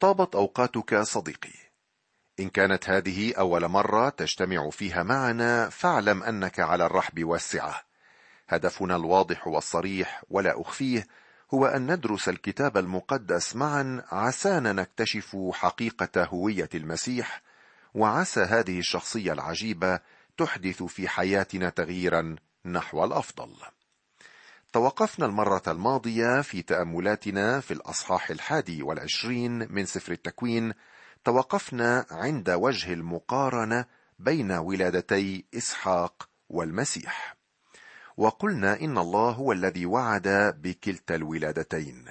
طابت أوقاتك صديقي. إن كانت هذه أول مرة تجتمع فيها معنا فاعلم أنك على الرحب والسعة. هدفنا الواضح والصريح ولا أخفيه هو أن ندرس الكتاب المقدس معا عسانا نكتشف حقيقة هوية المسيح وعسى هذه الشخصية العجيبة تحدث في حياتنا تغييرا نحو الأفضل. توقفنا المرة الماضية في تأملاتنا في الأصحاح الحادي والعشرين من سفر التكوين. توقفنا عند وجه المقارنة بين ولادتي إسحاق والمسيح. وقلنا إن الله هو الذي وعد بكلتا الولادتين.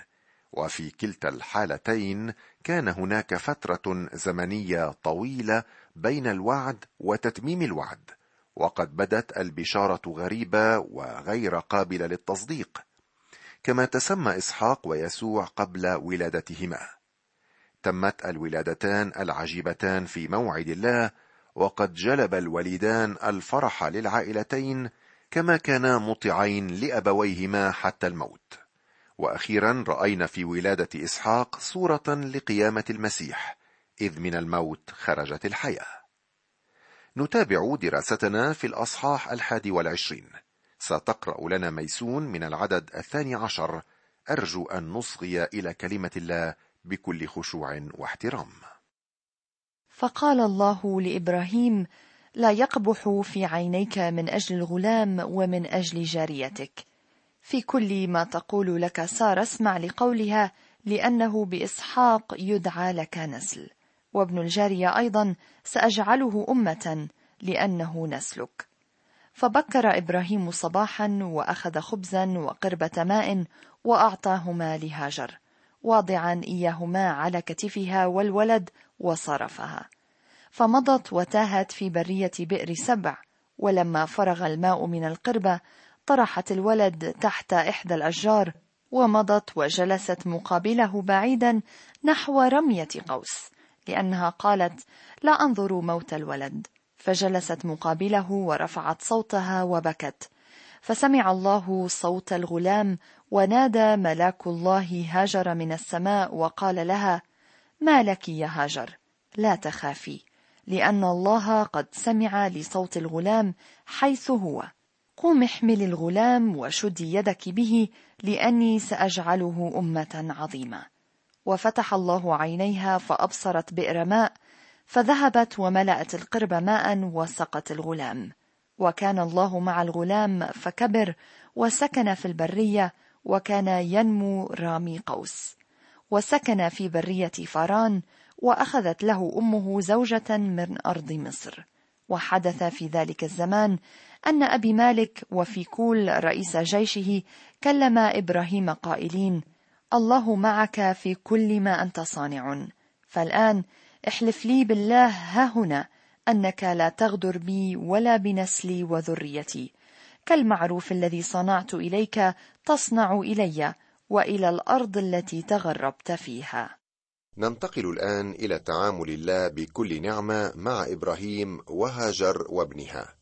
وفي كلتا الحالتين كان هناك فترة زمنية طويلة بين الوعد وتتميم الوعد. وقد بدت البشارة غريبة وغير قابلة للتصديق كما تسمى إسحاق ويسوع قبل ولادتهما. تمت الولادتان العجيبتان في موعد الله وقد جلب الوليدان الفرح للعائلتين كما كانا مطيعين لأبويهما حتى الموت. وأخيرا رأينا في ولادة إسحاق صورة لقيامة المسيح إذ من الموت خرجت الحياة. نتابع دراستنا في الأصحاح الحادي والعشرين. ستقرأ لنا ميسون من العدد الثاني عشر. أرجو أن نصغي إلى كلمة الله بكل خشوع واحترام. فقال الله لإبراهيم لا يقبح في عينيك من أجل الغلام ومن أجل جاريتك. في كل ما تقول لك سارة اسمع لقولها لأنه بإسحاق يدعى لك نسل. وابن الجارية أيضا سأجعله أمة لأنه نسلك. فبكر إبراهيم صباحا وأخذ خبزا وقربة ماء وأعطاهما لهاجر واضعا إياهما على كتفها والولد وصرفها. فمضت وتاهت في برية بئر سبع ولما فرغ الماء من القربة طرحت الولد تحت إحدى الأشجار ومضت وجلست مقابله بعيدا نحو رمية قوس. لأنها قالت لا أنظر موت الولد. فجلست مقابله ورفعت صوتها وبكت. فسمع الله صوت الغلام ونادى ملاك الله هاجر من السماء وقال لها ما لك يا هاجر؟ لا تخافي لأن الله قد سمع لصوت الغلام حيث هو. قوم احمل الغلام وشدي يدك به لأني سأجعله أمة عظيمة. وفتح الله عينيها فأبصرت بئر ماء فذهبت وملأت القرب ماء وسقت الغلام. وكان الله مع الغلام فكبر وسكن في البرية وكان ينمو رامي قوس. وسكن في برية فاران وأخذت له أمه زوجة من أرض مصر. وحدث في ذلك الزمان أن أبي مالك وفي كل رئيس جيشه كلم إبراهيم قائلين الله معك في كل ما أنت صانع. فالآن احلف لي بالله ها هنا أنك لا تغدر بي ولا بنسلي وذريتي. كالمعروف الذي صنعت إليك تصنع إلي وإلى الأرض التي تغربت فيها. ننتقل الآن إلى تعامل الله بكل نعمة مع إبراهيم وهاجر وابنها.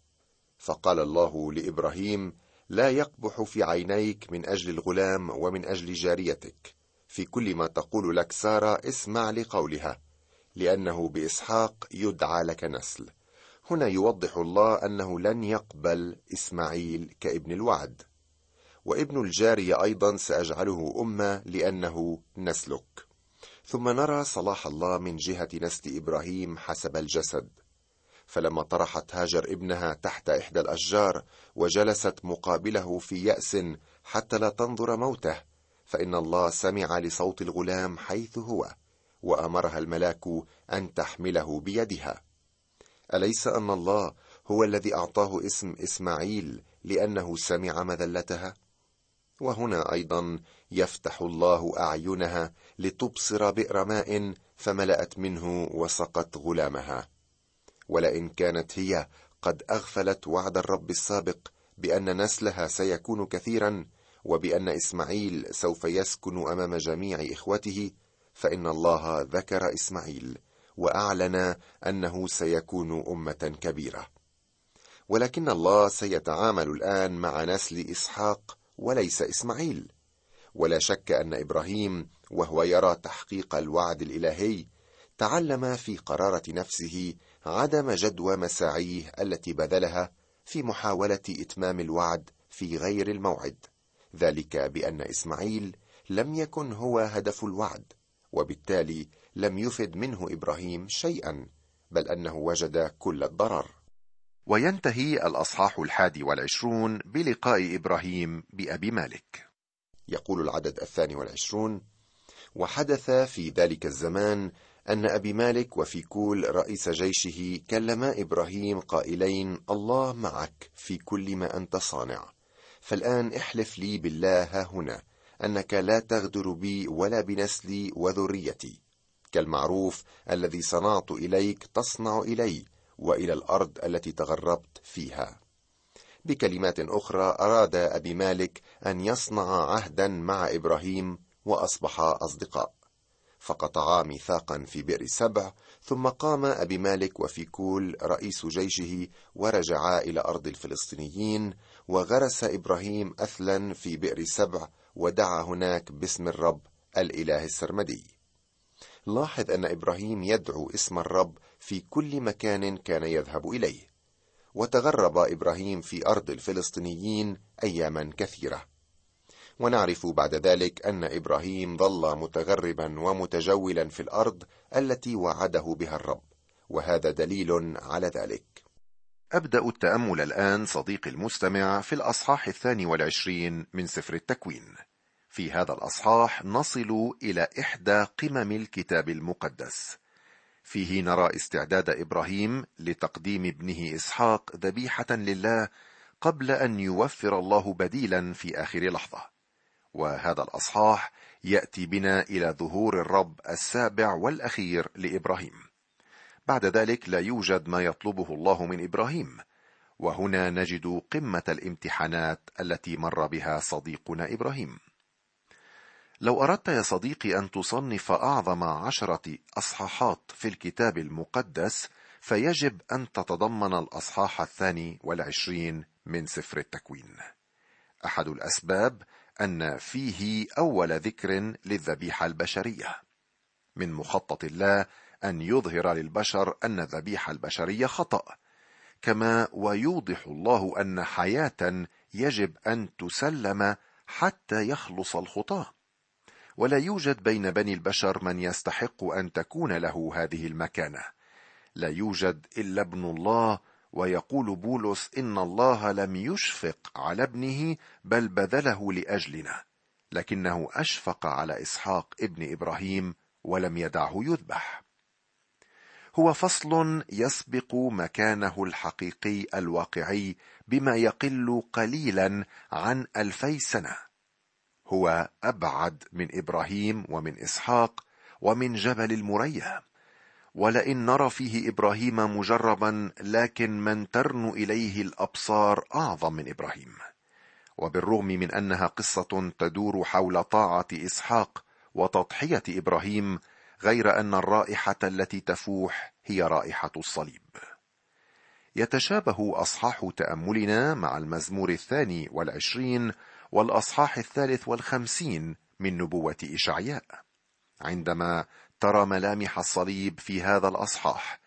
فقال الله لإبراهيم لا يقبح في عينيك من أجل الغلام ومن أجل جاريتك. في كل ما تقول لك سارة اسمع لقولها لأنه بإسحاق يدعى لك نسل. هنا يوضح الله أنه لن يقبل إسماعيل كابن الوعد. وابن الجارية أيضا سأجعله أمة لأنه نسلك. ثم نرى صلاح الله من جهة نسل إبراهيم حسب الجسد. فلما طرحت هاجر ابنها تحت إحدى الأشجار وجلست مقابله في يأس حتى لا تنظر موته فإن الله سمع لصوت الغلام حيث هو وأمرها الملاك أن تحمله بيدها. أليس أن الله هو الذي أعطاه اسم إسماعيل لأنه سمع مذلتها؟ وهنا أيضا يفتح الله أعينها لتبصر بئر ماء فملأت منه وسقت غلامها. ولئن كانت هي قد أغفلت وعد الرب السابق بأن نسلها سيكون كثيرا وبأن إسماعيل سوف يسكن أمام جميع إخوته فإن الله ذكر إسماعيل وأعلن أنه سيكون أمة كبيرة. ولكن الله سيتعامل الآن مع نسل إسحاق وليس إسماعيل. ولا شك أن إبراهيم وهو يرى تحقيق الوعد الإلهي تعلم في قرارة نفسه عدم جدوى مساعيه التي بذلها في محاولة إتمام الوعد في غير الموعد ذلك بأن إسماعيل لم يكن هو هدف الوعد وبالتالي لم يفد منه إبراهيم شيئا بل أنه وجد كل الضرر. وينتهي الأصحاح الحادي والعشرون بلقاء إبراهيم بأبي مالك. يقول العدد الثاني والعشرون وحدث في ذلك الزمان أن أبي مالك وفيكول رئيس جيشه كلما إبراهيم قائلين الله معك في كل ما أنت صانع. فالآن احلف لي بالله ها هنا أنك لا تغدر بي ولا بنسلي وذريتي. كالمعروف الذي صنعت إليك تصنع إلي وإلى الأرض التي تغربت فيها. بكلمات أخرى أراد أبي مالك أن يصنع عهدا مع إبراهيم وأصبحا أصدقاء. فقطعا ميثاقا في بئر سبع ثم قام أبي مالك وفيكول رئيس جيشه ورجعا إلى أرض الفلسطينيين وغرس إبراهيم أثلا في بئر سبع ودعا هناك باسم الرب الإله السرمدي. لاحظ أن إبراهيم يدعو اسم الرب في كل مكان كان يذهب إليه وتغرب إبراهيم في أرض الفلسطينيين أياما كثيرة. ونعرف بعد ذلك أن إبراهيم ظل متغربا ومتجولا في الأرض التي وعده بها الرب وهذا دليل على ذلك. أبدأ التأمل الآن صديقي المستمع في الأصحاح الثاني والعشرين من سفر التكوين. في هذا الأصحاح نصل إلى إحدى قمم الكتاب المقدس. فيه نرى استعداد إبراهيم لتقديم ابنه إسحاق ذبيحة لله قبل أن يوفر الله بديلا في آخر لحظة. وهذا الأصحاح يأتي بنا إلى ظهور الرب السابع والأخير لإبراهيم. بعد ذلك لا يوجد ما يطلبه الله من إبراهيم. وهنا نجد قمة الامتحانات التي مر بها صديقنا إبراهيم. لو أردت يا صديقي أن تصنف أعظم عشرة أصحاحات في الكتاب المقدس فيجب أن تتضمن الأصحاح الثاني والعشرين من سفر التكوين. أحد الأسباب أن فيه أول ذكر للذبيحة البشرية. من مخطط الله أن يظهر للبشر أن الذبيحة البشرية خطأ كما ويوضح الله أن حياة يجب أن تسلم حتى يخلص الخطاه ولا يوجد بين بني البشر من يستحق أن تكون له هذه المكانة. لا يوجد إلا ابن الله ويقول بولس إن الله لم يشفق على ابنه بل بذله لأجلنا لكنه أشفق على إسحاق ابن إبراهيم ولم يدعه يذبح. هو فصل يسبق مكانه الحقيقي الواقعي بما يقل قليلا عن ألفي سنة. هو أبعد من إبراهيم ومن إسحاق ومن جبل المريا. ولئن نرى فيه إبراهيم مجربا لكن من ترن إليه الأبصار أعظم من إبراهيم. وبالرغم من أنها قصة تدور حول طاعة إسحاق وتضحية إبراهيم غير أن الرائحة التي تفوح هي رائحة الصليب. يتشابه أصحاح تأملنا مع المزمور الثاني والعشرين والأصحاح الثالث والخمسين من نبوة إشعياء. عندما ترى ملامح الصليب في هذا الأصحاح.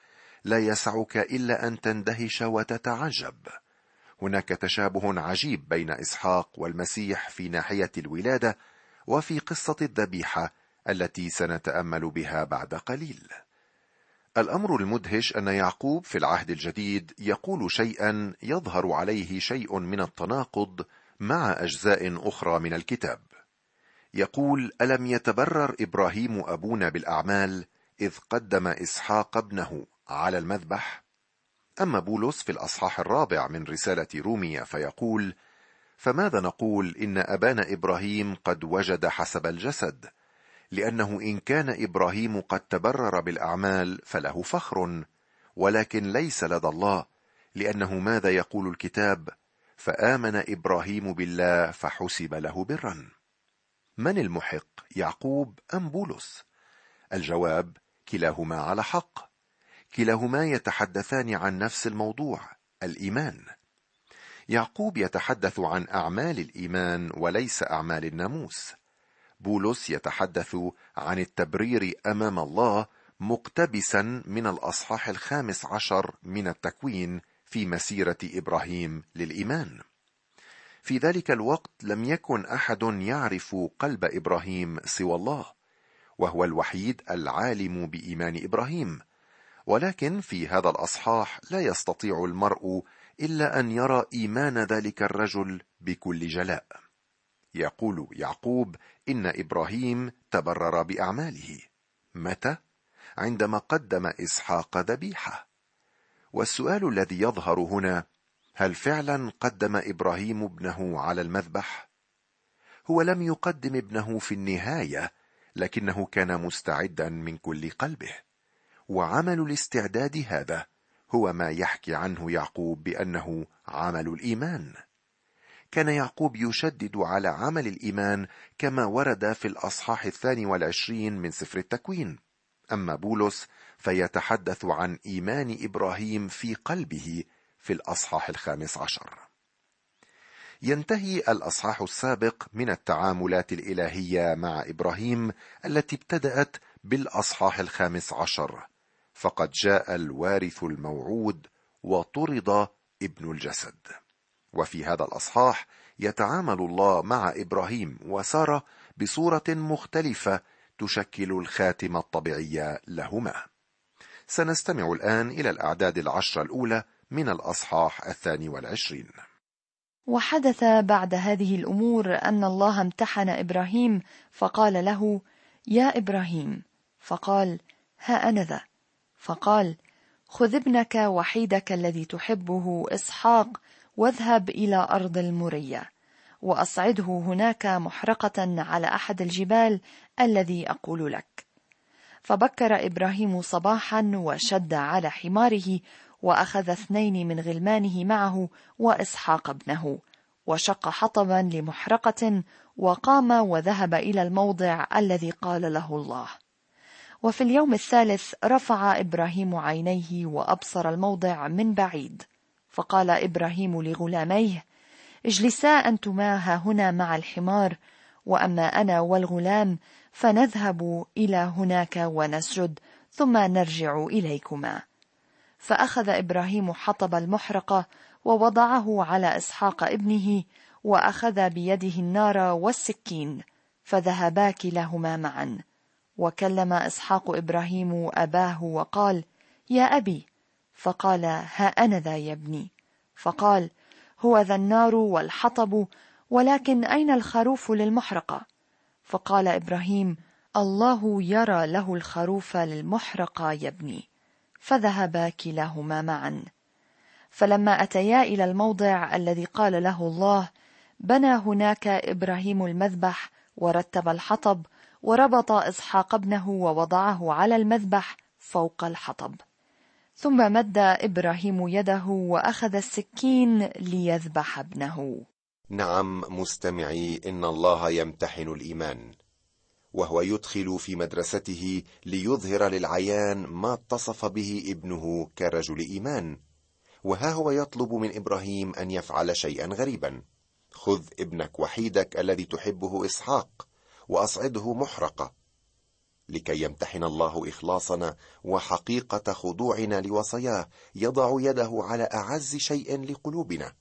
لا يسعك إلا أن تندهش وتتعجب. هناك تشابه عجيب بين إسحاق والمسيح في ناحية الولادة وفي قصة الذبيحة التي سنتأمل بها بعد قليل. الأمر المدهش أن يعقوب في العهد الجديد يقول شيئا يظهر عليه شيء من التناقض مع أجزاء أخرى من الكتاب. يقول ألم يتبرر إبراهيم أبونا بالأعمال إذ قدم إسحاق ابنه على المذبح؟ أما بولس في الأصحاح الرابع من رسالة روميا فيقول فماذا نقول إن أبانا إبراهيم قد وجد حسب الجسد؟ لأنه إن كان إبراهيم قد تبرر بالأعمال فله فخر ولكن ليس لدى الله لأنه ماذا يقول الكتاب؟ فآمن إبراهيم بالله فحسب له برا. من المحق يعقوب أم بولس؟ الجواب كلاهما على حق. كلاهما يتحدثان عن نفس الموضوع الإيمان. يعقوب يتحدث عن أعمال الإيمان وليس أعمال الناموس. بولس يتحدث عن التبرير أمام الله مقتبسا من الأصحاح الخامس عشر من التكوين في مسيرة إبراهيم للإيمان. في ذلك الوقت لم يكن أحد يعرف قلب إبراهيم سوى الله وهو الوحيد العالم بإيمان إبراهيم. ولكن في هذا الأصحاح لا يستطيع المرء إلا أن يرى إيمان ذلك الرجل بكل جلاء. يقول يعقوب إن إبراهيم تبرر بأعماله متى؟ عندما قدم إسحاق ذبيحة. والسؤال الذي يظهر هنا هل فعلا قدم إبراهيم ابنه على المذبح؟ هو لم يقدم ابنه في النهاية لكنه كان مستعدا من كل قلبه. وعمل الاستعداد هذا هو ما يحكي عنه يعقوب بأنه عمل الإيمان. كان يعقوب يشدد على عمل الإيمان كما ورد في الأصحاح الثاني والعشرين من سفر التكوين. أما بولس فيتحدث عن إيمان إبراهيم في قلبه في الأصحاح الخامس عشر. ينتهي الأصحاح السابق من التعاملات الإلهية مع إبراهيم التي ابتدأت بالأصحاح الخامس عشر فقد جاء الوارث الموعود وطرد ابن الجسد. وفي هذا الأصحاح يتعامل الله مع إبراهيم وسارة بصورة مختلفة تشكل الخاتمة الطبيعية لهما. سنستمع الآن إلى الأعداد العشرة الأولى من الأصحاح الثاني والعشرين. وحدث بعد هذه الأمور أن الله امتحن إبراهيم فقال له يا إبراهيم. فقال ها أنا ذا. فقال خذ ابنك وحيدك الذي تحبه إسحاق واذهب إلى أرض المرية وأصعده هناك محرقة على أحد الجبال الذي أقول لك. فبكر إبراهيم صباحا وشد على حماره وأخذ اثنين من غلمانه معه وإسحاق ابنه وشق حطبا لمحرقة وقام وذهب إلى الموضع الذي قال له الله. وفي اليوم الثالث رفع إبراهيم عينيه وأبصر الموضع من بعيد فقال إبراهيم لغلاميه اجلسا أنتما ها هنا مع الحمار وأما أنا والغلام فنذهب إلى هناك ونسجد ثم نرجع إليكما. فأخذ إبراهيم حطب المحرقه ووضعه على إسحاق ابنه وأخذ بيده النار والسكين فذهبا كلاهما معا. وكلم إسحاق إبراهيم أباه وقال يا أبي. فقال ها أنا ذا يا ابني. فقال هو ذا النار والحطب ولكن أين الخروف للمحرقه فقال إبراهيم الله يرى له الخروف للمحرقه يا ابني. فذهبا كلاهما معا. فلما أتيا إلى الموضع الذي قال له الله بنى هناك إبراهيم المذبح ورتب الحطب وربط إسحاق ابنه ووضعه على المذبح فوق الحطب. ثم مد إبراهيم يده وأخذ السكين ليذبح ابنه. نعم مستمعي إن الله يمتحن الإيمان. وهو يدخل في مدرسته ليظهر للعيان ما اتصف به ابنه كرجل إيمان. وها هو يطلب من إبراهيم أن يفعل شيئا غريبا. خذ ابنك وحيدك الذي تحبه إسحاق وأصعده محرقة. لكي يمتحن الله إخلاصنا وحقيقة خضوعنا لوصاياه يضع يده على أعز شيء لقلوبنا.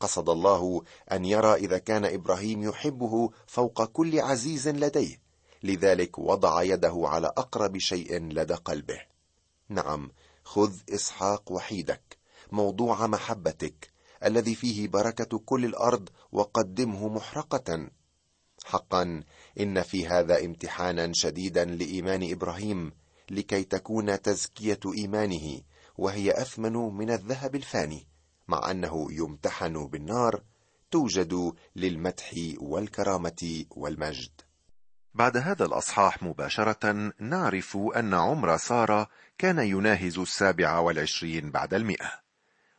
قصد الله أن يرى إذا كان إبراهيم يحبه فوق كل عزيز لديه. لذلك وضع يده على أقرب شيء لدى قلبه. نعم خذ إسحاق وحيدك موضوع محبتك الذي فيه بركة كل الأرض وقدمه محرقة. حقا إن في هذا امتحانا شديدا لإيمان إبراهيم لكي تكون تزكية إيمانه وهي أثمن من الذهب الفاني مع أنه يمتحن بالنار توجد للمدح والكرامة والمجد. بعد هذا الأصحاح مباشرة نعرف أن عمر سارة كان يناهز السابعه والعشرين بعد المئة.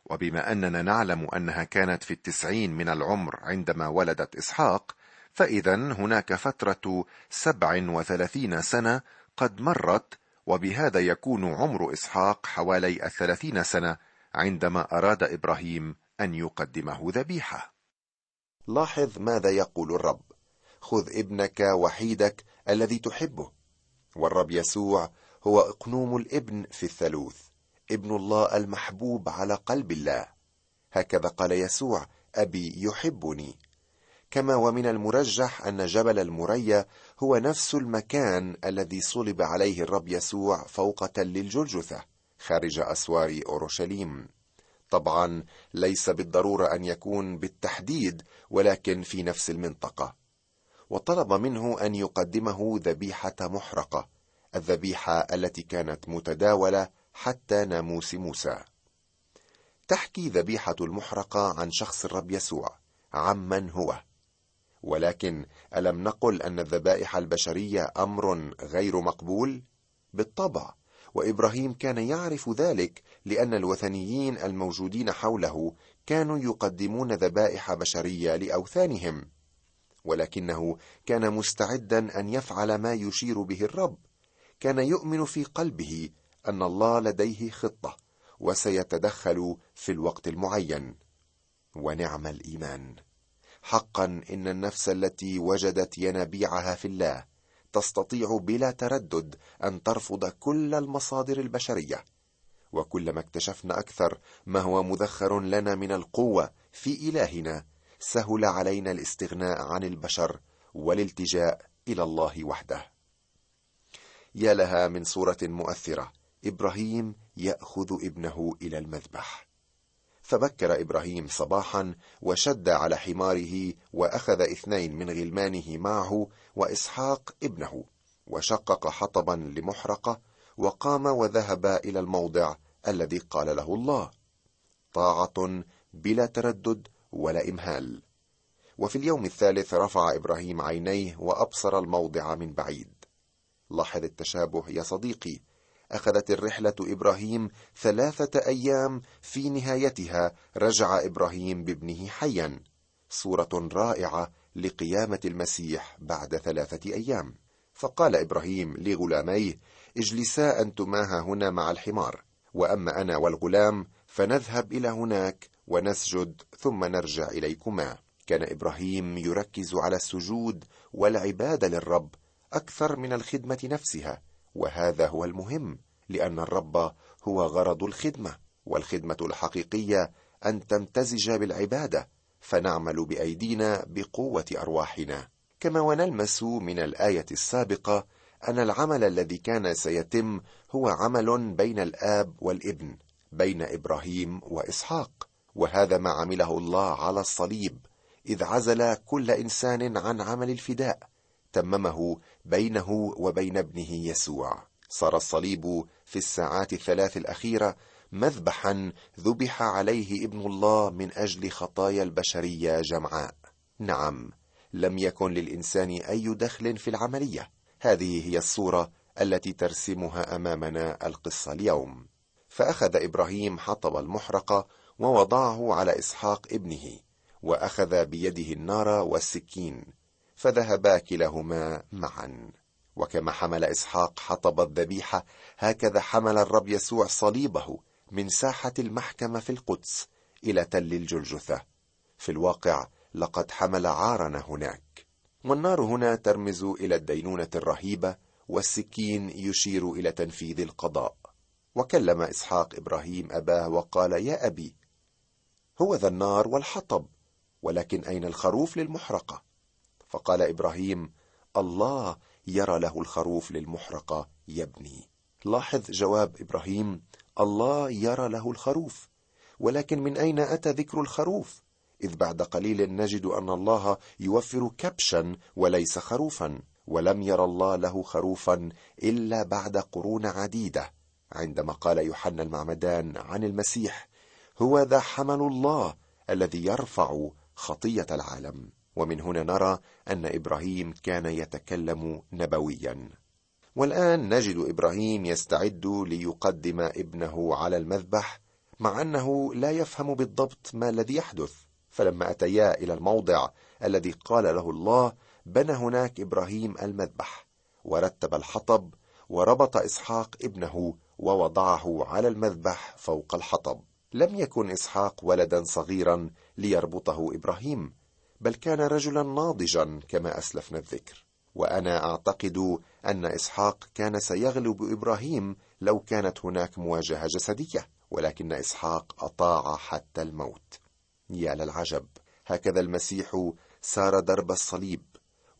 وبما أننا نعلم أنها كانت في التسعين من العمر عندما ولدت إسحاق فاذا هناك فترة سبع وثلاثين سنة قد مرت وبهذا يكون عمر إسحاق حوالي الثلاثين سنة عندما أراد إبراهيم أن يقدمه ذبيحة. لاحظ ماذا يقول الرب. خذ ابنك وحيدك الذي تحبه. والرب يسوع هو اقنوم الابن في الثالوث ابن الله المحبوب على قلب الله. هكذا قال يسوع أبي يحبني. كما ومن المرجح أن جبل المريا هو نفس المكان الذي صلب عليه الرب يسوع فوق تل الجلجثة خارج أسوار أورشليم. طبعا ليس بالضرورة أن يكون بالتحديد ولكن في نفس المنطقة. وطلب منه أن يقدمه ذبيحة محرقة الذبيحة التي كانت متداولة حتى ناموس موسى. تحكي ذبيحة المحرقة عن شخص الرب يسوع عمن هو. ولكن ألم نقل أن الذبائح البشرية أمر غير مقبول؟ بالطبع وإبراهيم كان يعرف ذلك لأن الوثنيين الموجودين حوله كانوا يقدمون ذبائح بشرية لأوثانهم. ولكنه كان مستعدا أن يفعل ما يشير به الرب. كان يؤمن في قلبه أن الله لديه خطة وسيتدخل في الوقت المعين. ونعم الإيمان. حقا إن النفس التي وجدت ينابيعها في الله تستطيع بلا تردد أن ترفض كل المصادر البشرية. وكلما اكتشفنا أكثر ما هو مذخر لنا من القوة في إلهنا سهل علينا الاستغناء عن البشر والالتجاء إلى الله وحده. يا لها من صورة مؤثرة إبراهيم يأخذ ابنه إلى المذبح. فبكر إبراهيم صباحا وشد على حماره وأخذ اثنين من غلمانه معه وإسحاق ابنه وشقق حطبا لمحرقة وقام وذهب إلى الموضع الذي قال له الله. طاعة بلا تردد ولا إمهال. وفي اليوم الثالث رفع إبراهيم عينيه وأبصر الموضع من بعيد. لاحظ التشابه يا صديقي أخذت الرحلة إبراهيم ثلاثة أيام في نهايتها رجع إبراهيم بابنه حيا. صورة رائعة لقيامة المسيح بعد ثلاثة أيام. فقال إبراهيم لغلاميه اجلسا أنتما هنا مع الحمار وأما أنا والغلام فنذهب إلى هناك ونسجد ثم نرجع إليكما. كان إبراهيم يركز على السجود والعبادة للرب أكثر من الخدمة نفسها وهذا هو المهم لأن الرب هو غرض الخدمة والخدمة الحقيقية أن تمتزج بالعبادة فنعمل بأيدينا بقوة أرواحنا. كما ونلمس من الآية السابقة أن العمل الذي كان سيتم هو عمل بين الآب والابن بين إبراهيم وإسحاق. وهذا ما عمله الله على الصليب إذ عزل كل إنسان عن عمل الفداء تممه بينه وبين ابنه يسوع. صار الصليب في الساعات الثلاث الأخيرة مذبحا ذبح عليه ابن الله من أجل خطايا البشرية جمعاء. نعم لم يكن للإنسان أي دخل في العملية. هذه هي الصورة التي ترسمها أمامنا القصة اليوم. فأخذ إبراهيم حطب المحرقة ووضعه على إسحاق ابنه وأخذ بيده النار والسكين فذهبا كلاهما معا. وكما حمل إسحاق حطب الذبيحة هكذا حمل الرب يسوع صليبه من ساحة المحكمة في القدس إلى تل الجلجثة. في الواقع لقد حمل عارنا هناك. والنار هنا ترمز إلى الدينونة الرهيبة والسكين يشير إلى تنفيذ القضاء. وكلم إسحاق إبراهيم أباه وقال يا أبي هو ذا النار والحطب ولكن أين الخروف للمحرقة؟ فقال إبراهيم الله يرى له الخروف للمحرقة يبني لاحظ جواب إبراهيم الله يرى له الخروف ولكن من أين أتى ذكر الخروف؟ إذ بعد قليل نجد أن الله يوفر كبشا وليس خروفا ولم ير الله له خروفا إلا بعد قرون عديدة عندما قال يوحنا المعمدان عن المسيح هو ذا حمل الله الذي يرفع خطية العالم. ومن هنا نرى أن إبراهيم كان يتكلم نبويا. والآن نجد إبراهيم يستعد ليقدم ابنه على المذبح مع أنه لا يفهم بالضبط ما الذي يحدث. فلما أتيا إلى الموضع الذي قال له الله بنى هناك إبراهيم المذبح. ورتب الحطب وربط إسحاق ابنه ووضعه على المذبح فوق الحطب. لم يكن إسحاق ولدا صغيرا ليربطه إبراهيم بل كان رجلا ناضجا كما أسلفنا الذكر. وأنا أعتقد أن إسحاق كان سيغلب إبراهيم لو كانت هناك مواجهة جسدية ولكن إسحاق أطاع حتى الموت. يا للعجب هكذا المسيح سار درب الصليب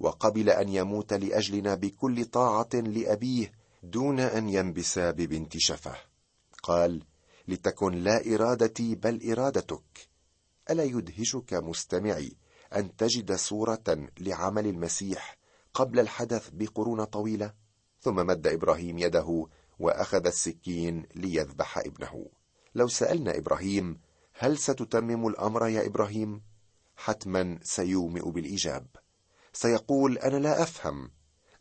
وقبل أن يموت لأجلنا بكل طاعة لأبيه دون أن ينبس ببنت شفه. قال لتكن لا إرادتي بل إرادتك. ألا يدهشك مستمعي أن تجد صورة لعمل المسيح قبل الحدث بقرون طويلة؟ ثم مد إبراهيم يده وأخذ السكين ليذبح ابنه. لو سألنا إبراهيم هل ستتمم الأمر يا إبراهيم؟ حتما سيومئ بالاجاب سيقول أنا لا أفهم.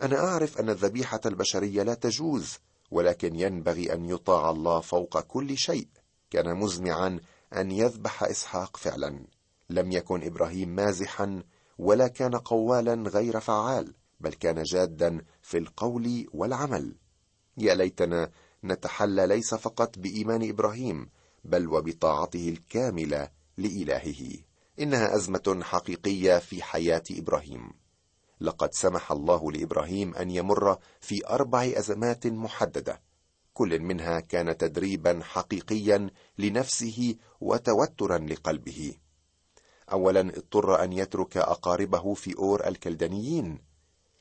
أنا أعرف أن الذبيحة البشرية لا تجوز. ولكن ينبغي أن يطاع الله فوق كل شيء. كان مزمعا أن يذبح إسحاق فعلا. لم يكن إبراهيم مازحا ولا كان قوالا غير فعال بل كان جادا في القول والعمل. يا ليتنا نتحلى ليس فقط بإيمان إبراهيم بل وبطاعته الكاملة لإلهه. إنها أزمة حقيقية في حياة إبراهيم. لقد سمح الله لإبراهيم أن يمر في أربع أزمات محددة. كل منها كان تدريبا حقيقيا لنفسه وتوترا لقلبه. اولا اضطر أن يترك أقاربه في أور الكلدانيين.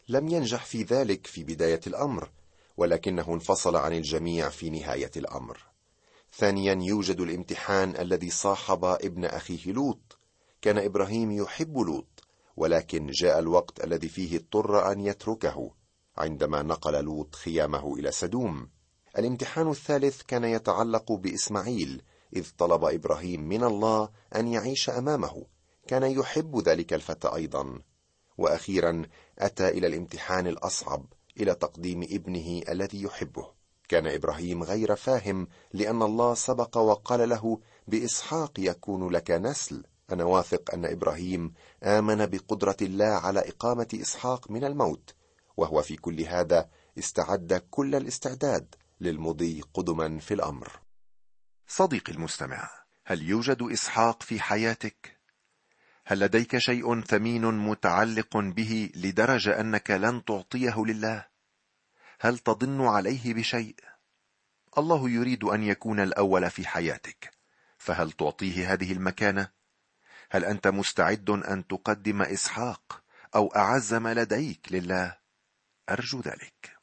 لم ينجح في ذلك في بداية الأمر ولكنه انفصل عن الجميع في نهاية الأمر. ثانيا يوجد الامتحان الذي صاحب ابن أخيه لوط. كان إبراهيم يحب لوط. ولكن جاء الوقت الذي فيه اضطر أن يتركه عندما نقل لوط خيامه إلى سدوم. الامتحان الثالث كان يتعلق بإسماعيل إذ طلب إبراهيم من الله أن يعيش أمامه. كان يحب ذلك الفتى أيضا. وأخيرا أتى إلى الامتحان الأصعب إلى تقديم ابنه الذي يحبه. كان إبراهيم غير فاهم لأن الله سبق وقال له بإسحاق يكون لك نسل. أنا واثق أن إبراهيم آمن بقدرة الله على إقامة إسحاق من الموت وهو في كل هذا استعد كل الاستعداد للمضي قدما في الأمر. صديقي المستمع هل يوجد إسحاق في حياتك؟ هل لديك شيء ثمين متعلق به لدرجة أنك لن تعطيه لله؟ هل تضن عليه بشيء؟ الله يريد أن يكون الأول في حياتك فهل تعطيه هذه المكانة؟ هل أنت مستعد أن تقدم إسحاق أو أعز ما لديك لله؟ أرجو ذلك.